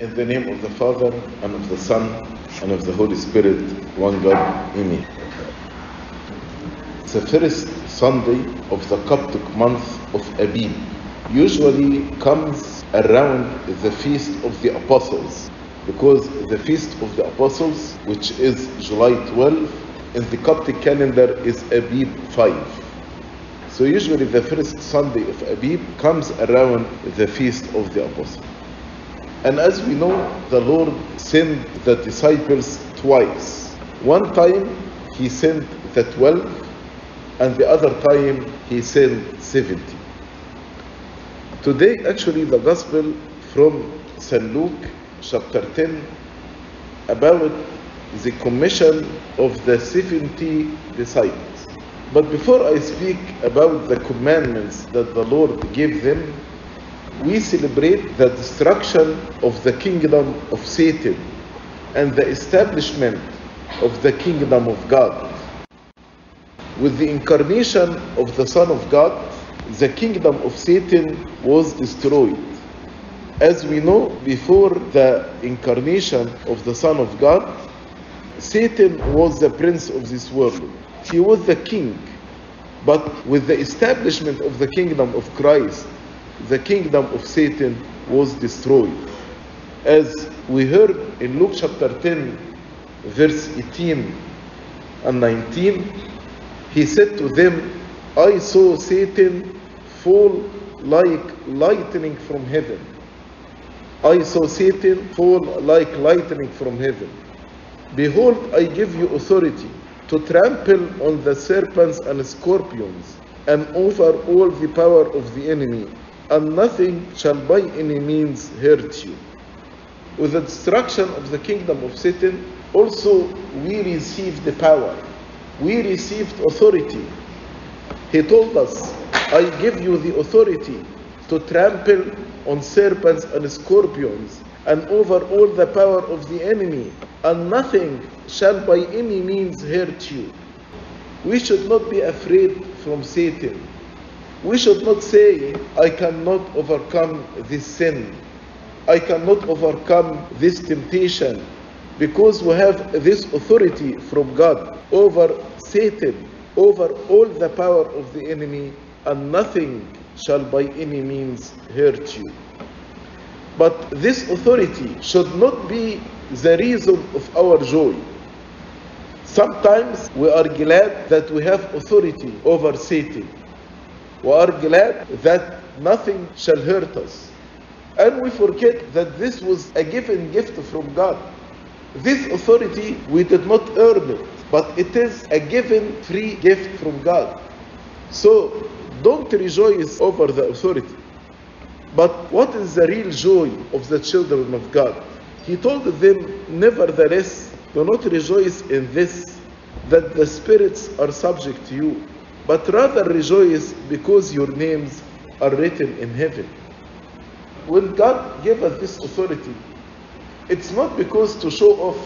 In the name of the Father, and of the Son, and of the Holy Spirit, one God, Amen. The first Sunday of the Coptic month of Abib usually comes around the Feast of the Apostles, because the Feast of the Apostles, which is July 12, in the Coptic calendar is Abib 5. So usually the first Sunday of Abib comes around the Feast of the Apostles. And as we know, the Lord sent the disciples twice. One time he sent the 12, and the other time he sent 70. Today, actually, the Gospel from St. Luke, chapter 10, about the commission of the 70 disciples. But before I speak about the commandments that the Lord gave them, we celebrate the destruction of the kingdom of Satan and the establishment of the kingdom of God. With the incarnation of the Son of God, the kingdom of Satan was destroyed. As we know, before the incarnation of the Son of God, Satan was the prince of this world. He was the king. But with the establishment of the kingdom of Christ, the kingdom of Satan was destroyed. As we heard in Luke chapter 10, verse 18 and 19, he said to them, I saw Satan fall like lightning from heaven. I saw Satan fall like lightning from heaven. Behold, I give you authority to trample on the serpents and scorpions and over all the power of the enemy, and nothing shall by any means hurt you. With the destruction of the kingdom of Satan, also we received the power, we received authority. He told us, I give you the authority to trample on serpents and scorpions and over all the power of the enemy, and nothing shall by any means hurt you. We should not be afraid from Satan. We should not say, I cannot overcome this sin. I cannot overcome this temptation because we have this authority from God over Satan, over all the power of the enemy, and nothing shall by any means hurt you. But this authority should not be the reason of our joy. Sometimes we are glad that we have authority over Satan. We are glad that nothing shall hurt us. And we forget that this was a given gift from God. This authority, we did not earn it, but it is a given free gift from God. So don't rejoice over the authority. But what is the real joy of the children of God? He told them, Nevertheless, do not rejoice in this, that the spirits are subject to you, but rather rejoice because your names are written in heaven. When God gave us this authority, it's not because to show off,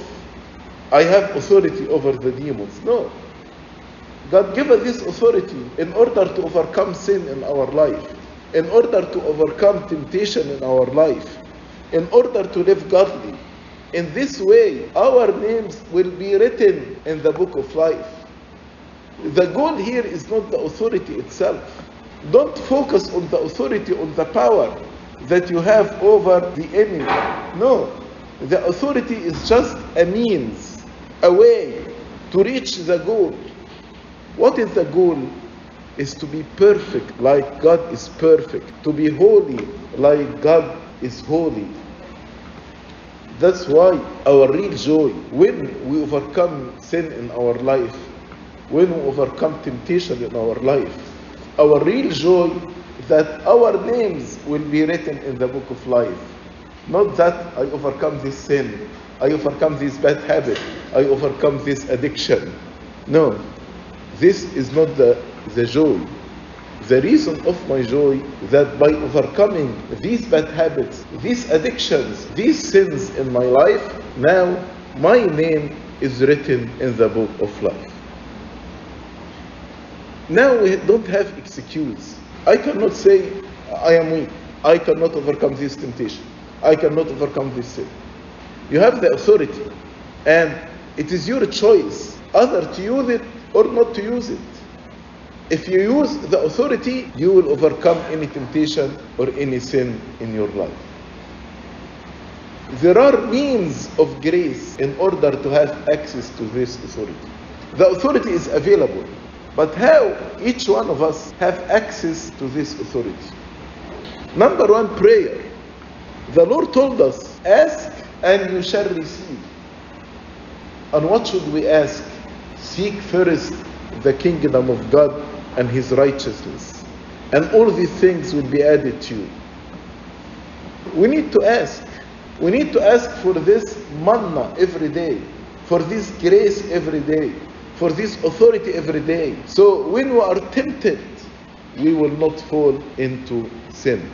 I have authority over the demons. No. God gave us this authority in order to overcome sin in our life, in order to overcome temptation in our life, in order to live godly. In this way, our names will be written in the book of life. The goal here is not the authority itself. Don't focus on the authority, on the power that you have over the enemy. No, the authority is just a means, a way to reach the goal. What is the goal? Is to be perfect like God is perfect, to be holy like God is holy. That's why our real joy, when we overcome sin in our life, when we overcome temptation in our life, our real joy that our names will be written in the book of life. Not that I overcome this sin, I overcome this bad habit, I overcome this addiction. No, this is not the, the joy. The reason of my joy that by overcoming these bad habits, these addictions, these sins in my life, now my name is written in the book of life. Now we don't have excuse. I cannot say I am weak. I cannot overcome this temptation. I cannot overcome this sin. You have the authority, and it is your choice either to use it or not to use it. If you use the authority, you will overcome any temptation or any sin in your life. There are means of grace in order to have access to this authority. The authority is available, but how each one of us have access to this authority? Number one, prayer. The Lord told us, ask and you shall receive. And what should we ask? Seek first the kingdom of God and his righteousness. And all these things will be added to you. We need to ask. We need to ask for this manna every day, for this grace every day, for this authority every day. So when we are tempted, we will not fall into sin.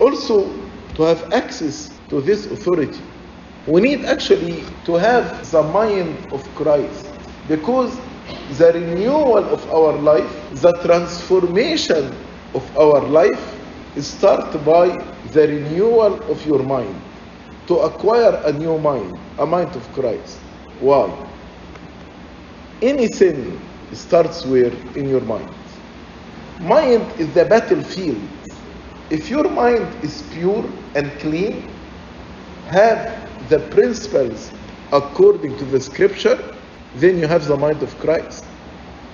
Also, to have access to this authority, we need actually to have the mind of Christ because the renewal of our life, the transformation of our life start by the renewal of your mind to acquire a new mind, a mind of Christ. Why? Anything starts where? In your mind. Mind is the battlefield. If your mind is pure and clean, have the principles according to the scripture, then you have the mind of Christ.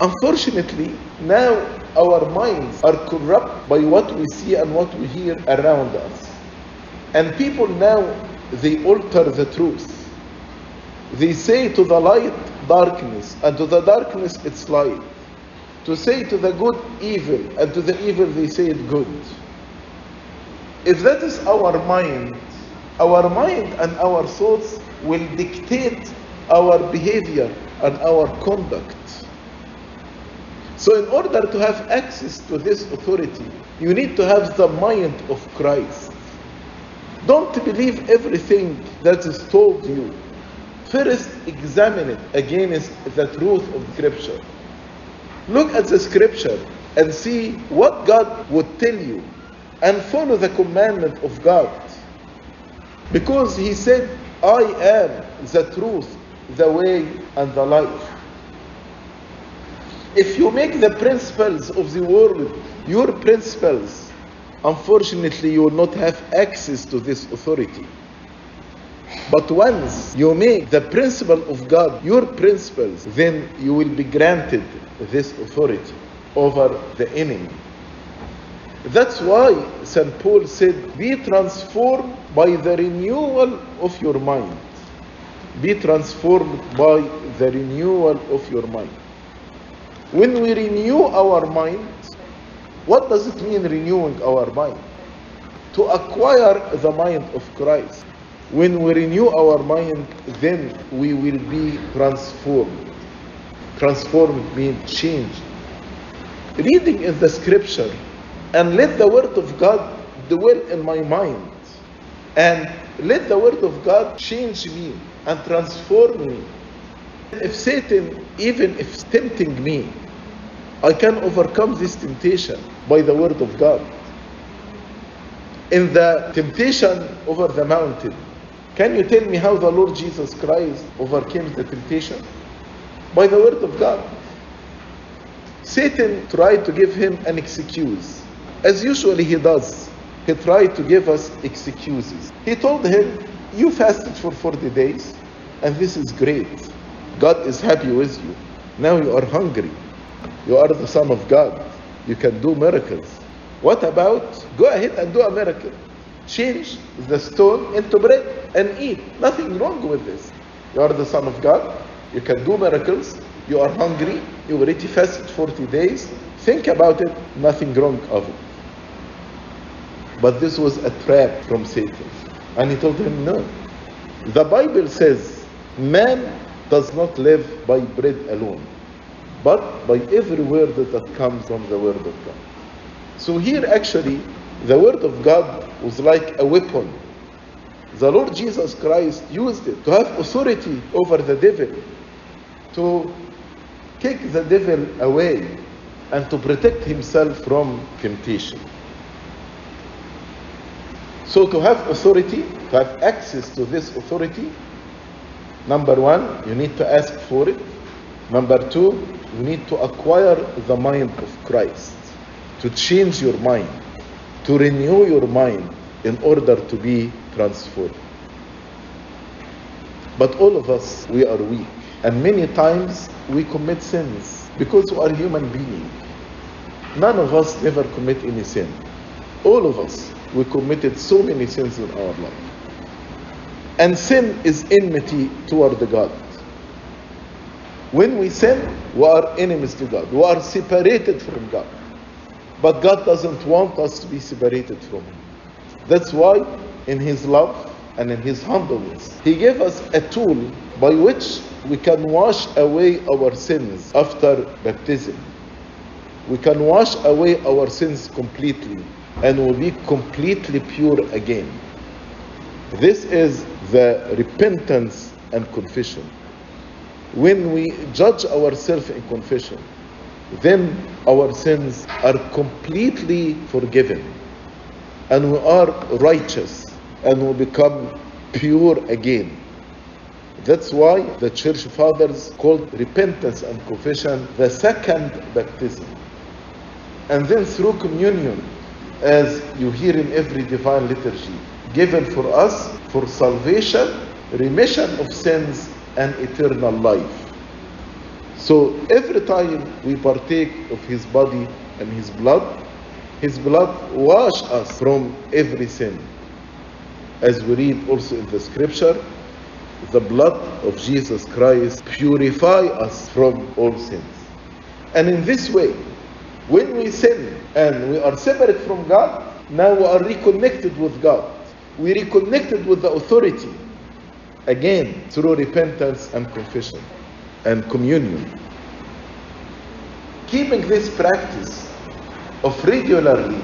Unfortunately, now our minds are corrupt by what we see and what we hear around us. And people now, they alter the truth. They say to the light, darkness, and to the darkness, it's light. To say to the good, evil, and to the evil, they say it good. If that is our mind, our mind and our thoughts will dictate our behavior and our conduct. So, in order to have access to this authority, you need to have the mind of Christ. Don't believe everything that is told you. First, examine it against the truth of Scripture. Look at the Scripture and see what God would tell you and follow the commandment of God. Because He said, I am the truth, the way, and the life. If you make the principles of the world your principles, unfortunately, you will not have access to this authority. But once you make the principle of God your principles, then you will be granted this authority over the enemy. That's why St. Paul said, Be transformed by the renewal of your mind. Be transformed by the renewal of your mind. When we renew our mind, what does it mean renewing our mind? To acquire the mind of Christ. When we renew our mind, then we will be transformed. Transformed means changed. Reading in the scripture and let the word of God dwell in my mind. And let the word of God change me and transform me. If Satan, even if tempting me, I can overcome this temptation by the word of God. In the temptation over the mountain, can you tell me how the Lord Jesus Christ overcame the temptation? By the word of God. Satan tried to give him an excuse, as usually he does. He tried to give us excuses. He told him, You fasted for 40 days, and this is great. God is happy with you. Now you are hungry. You are the Son of God. You can do miracles. What about go ahead and do a miracle? Change the stone into bread and eat. Nothing wrong with this. You are the Son of God. You can do miracles. You are hungry. You already fasted 40 days. Think about it. Nothing wrong of it. But this was a trap from Satan. And he told him, no. The Bible says, man does not live by bread alone, but by every word that comes from the word of God. So here actually, the word of God was like a weapon. The Lord Jesus Christ used it to have authority over the devil, to kick the devil away, and to protect himself from temptation. So to have authority, to have access to this authority, number one, you need to ask for it. Number two, you need to acquire the mind of Christ, to change your mind, to renew your mind in order to be transformed. But all of us, we are weak. And many times we commit sins because we are human beings. None of us never commit any sin. All of us, we committed so many sins in our life. And sin is enmity toward the God. When we sin, we are enemies to God. We are separated from God. But God doesn't want us to be separated from Him. That's why, in His love and in His humbleness, He gave us a tool by which we can wash away our sins after baptism. We can wash away our sins completely and will be completely pure again. This is the repentance and confession. When we judge ourselves in confession, then our sins are completely forgiven and we are righteous and we become pure again. That's why the church fathers called repentance and confession the second baptism. And then through communion, as you hear in every divine liturgy, given for us for salvation, remission of sins, and eternal life. So every time we partake of his body and his blood, his blood wash us from every sin. As we read also in the scripture, the blood of Jesus Christ purify us from all sins. And in this way, when we sin and we are separate from God, now we are reconnected with God. We reconnected with the authority again through repentance and confession and communion. Keeping this practice of regularly,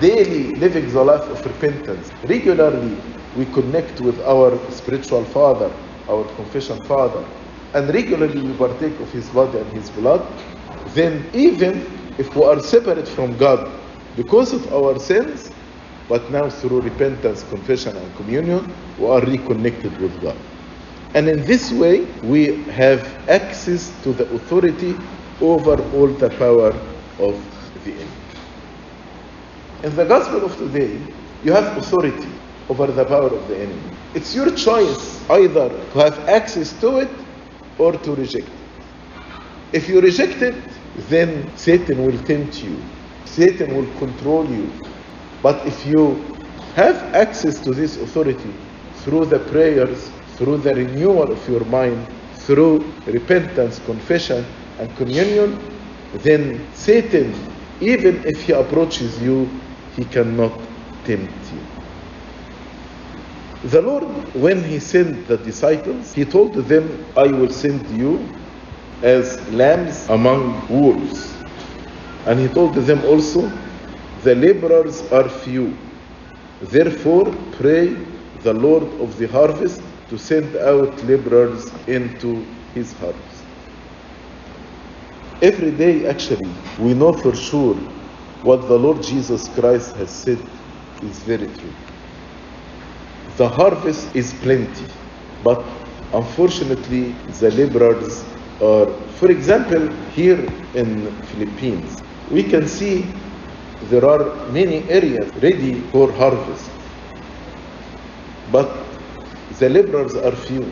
daily living the life of repentance, regularly we connect with our spiritual father, our confession father, and regularly we partake of his body and his blood, then even if we are separate from God because of our sins, but now through repentance, confession, and communion, we are reconnected with God. And in this way, we have access to the authority over all the power of the enemy. In the gospel of today, you have authority over the power of the enemy. It's your choice either to have access to it or to reject it. If you reject it, then Satan will tempt you, Satan will control you. But if you have access to this authority through the prayers, through the renewal of your mind, through repentance, confession, and communion, then Satan, even if he approaches you, he cannot tempt you. The Lord, when He sent the disciples, He told them, I will send you as lambs among wolves. And He told them also, the laborers are few. Therefore, pray the Lord of the harvest to send out laborers into His harvest. Every day, actually, we know for sure what the Lord Jesus Christ has said is very true the harvest is plenty, but unfortunately the laborers are, for example, here in Philippines, we can see there are many areas ready for harvest, but the laborers are few.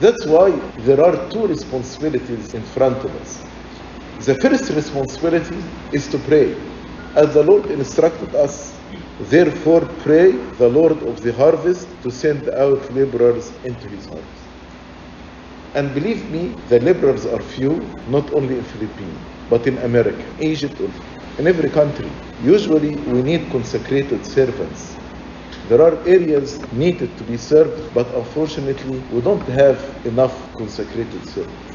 That's why there are two responsibilities in front of us. The first responsibility is to pray, as the Lord instructed us Therefore, pray the Lord of the harvest to send out laborers into his harvest. And believe me, the laborers are few, not only in Philippines, but in America, Egypt, and in every country. Usually, we need consecrated servants. There are areas needed to be served, but unfortunately, we don't have enough consecrated servants.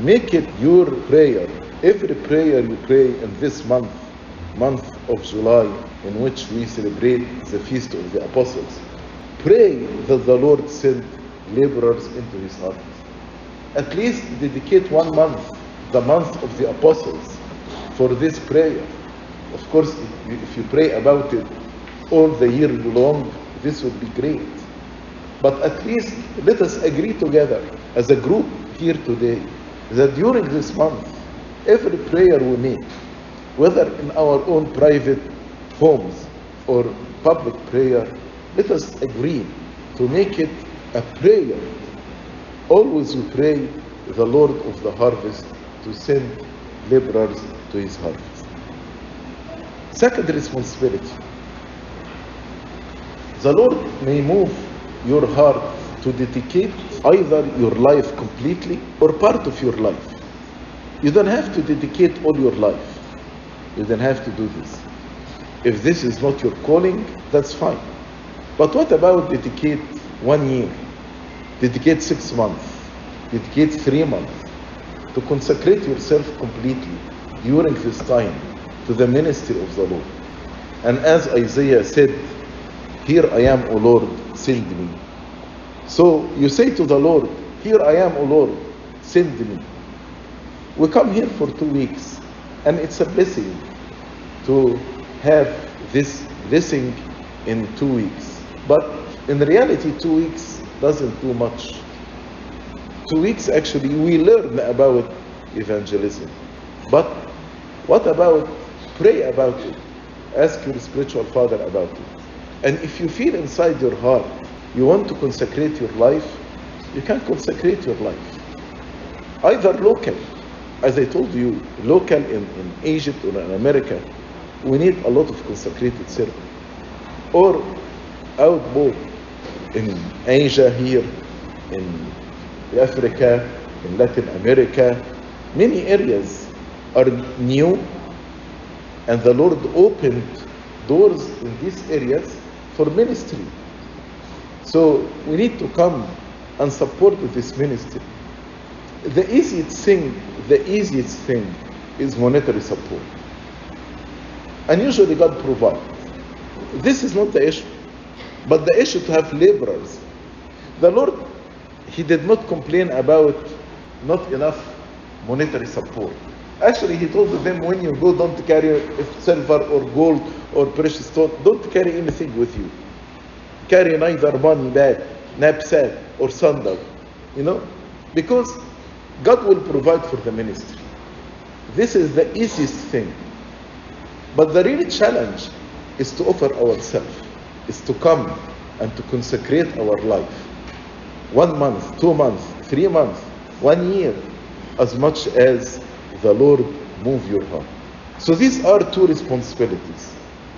Make it your prayer. Every prayer you pray in this month month of July in which we celebrate the feast of the apostles. Pray that the Lord send laborers into his harvest. At least dedicate one month, the month of the apostles, for this prayer. Of course, if you pray about it all the year long, this would be great. But at least let us agree together as a group here today that during this month, every prayer we make, whether in our own private homes or public prayer, let us agree to make it a prayer. Always we pray the Lord of the harvest to send laborers to his harvest. Second responsibility. The Lord may move your heart to dedicate either your life completely or part of your life. You don't have to dedicate all your life. You don't have to do this. If this is not your calling, that's fine. But what about dedicate one year? Dedicate six months? Dedicate three months? To consecrate yourself completely during this time to the ministry of the Lord. And as Isaiah said, Here I am, O Lord, send me. So you say to the Lord, Here I am, O Lord, send me. We come here for two weeks, and it's a blessing to have this blessing in two weeks. But in reality, two weeks doesn't do much. Two weeks actually, we learn about evangelism. But what about pray about it? Ask your spiritual father about it. And if you feel inside your heart you want to consecrate your life, you can consecrate your life. Either local, as I told you, local in, in Egypt or in America, we need a lot of consecrated service. Or outboard in Asia here, in Africa, in Latin America, many areas are new and the Lord opened doors in these areas for ministry. So we need to come and support this ministry. The easiest thing, the easiest thing is monetary support. And usually God provides. This is not the issue. But the issue to have laborers. The Lord, He did not complain about not enough monetary support. Actually, He told them when you go, don't carry silver or gold or precious stone, don't carry anything with you. Carry neither money bag, knapsack, or sandal. You know? Because God will provide for the ministry. This is the easiest thing. But the real challenge is to offer ourselves, is to come and to consecrate our life. One month, two months, three months, one year, as much as the Lord move your heart. So these are two responsibilities.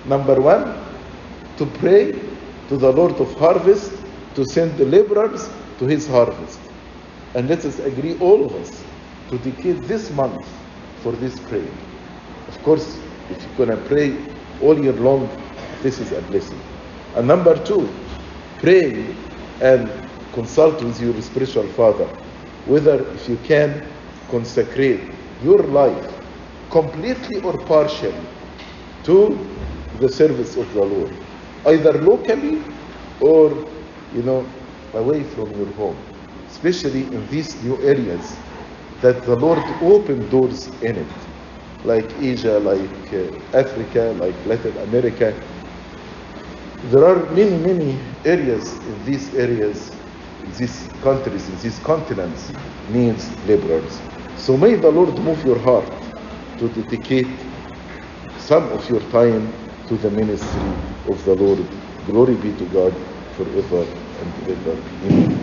Number one, to pray to the Lord of harvest to send the laborers to his harvest. And let us agree, all of us, to dedicate this month for this prayer. Of course, if you're going to pray all year long, this is a blessing. And number two, pray and consult with your spiritual father whether if you can consecrate your life completely or partially to the service of the Lord, either locally or you know away from your home, especially in these new areas that the Lord opened doors in it, like Asia, like uh, Africa, like Latin America. There are many, many areas in these areas, in these countries, in these continents, needs laborers. So may the Lord move your heart to dedicate some of your time to the ministry of the Lord. Glory be to God forever and ever. Amen.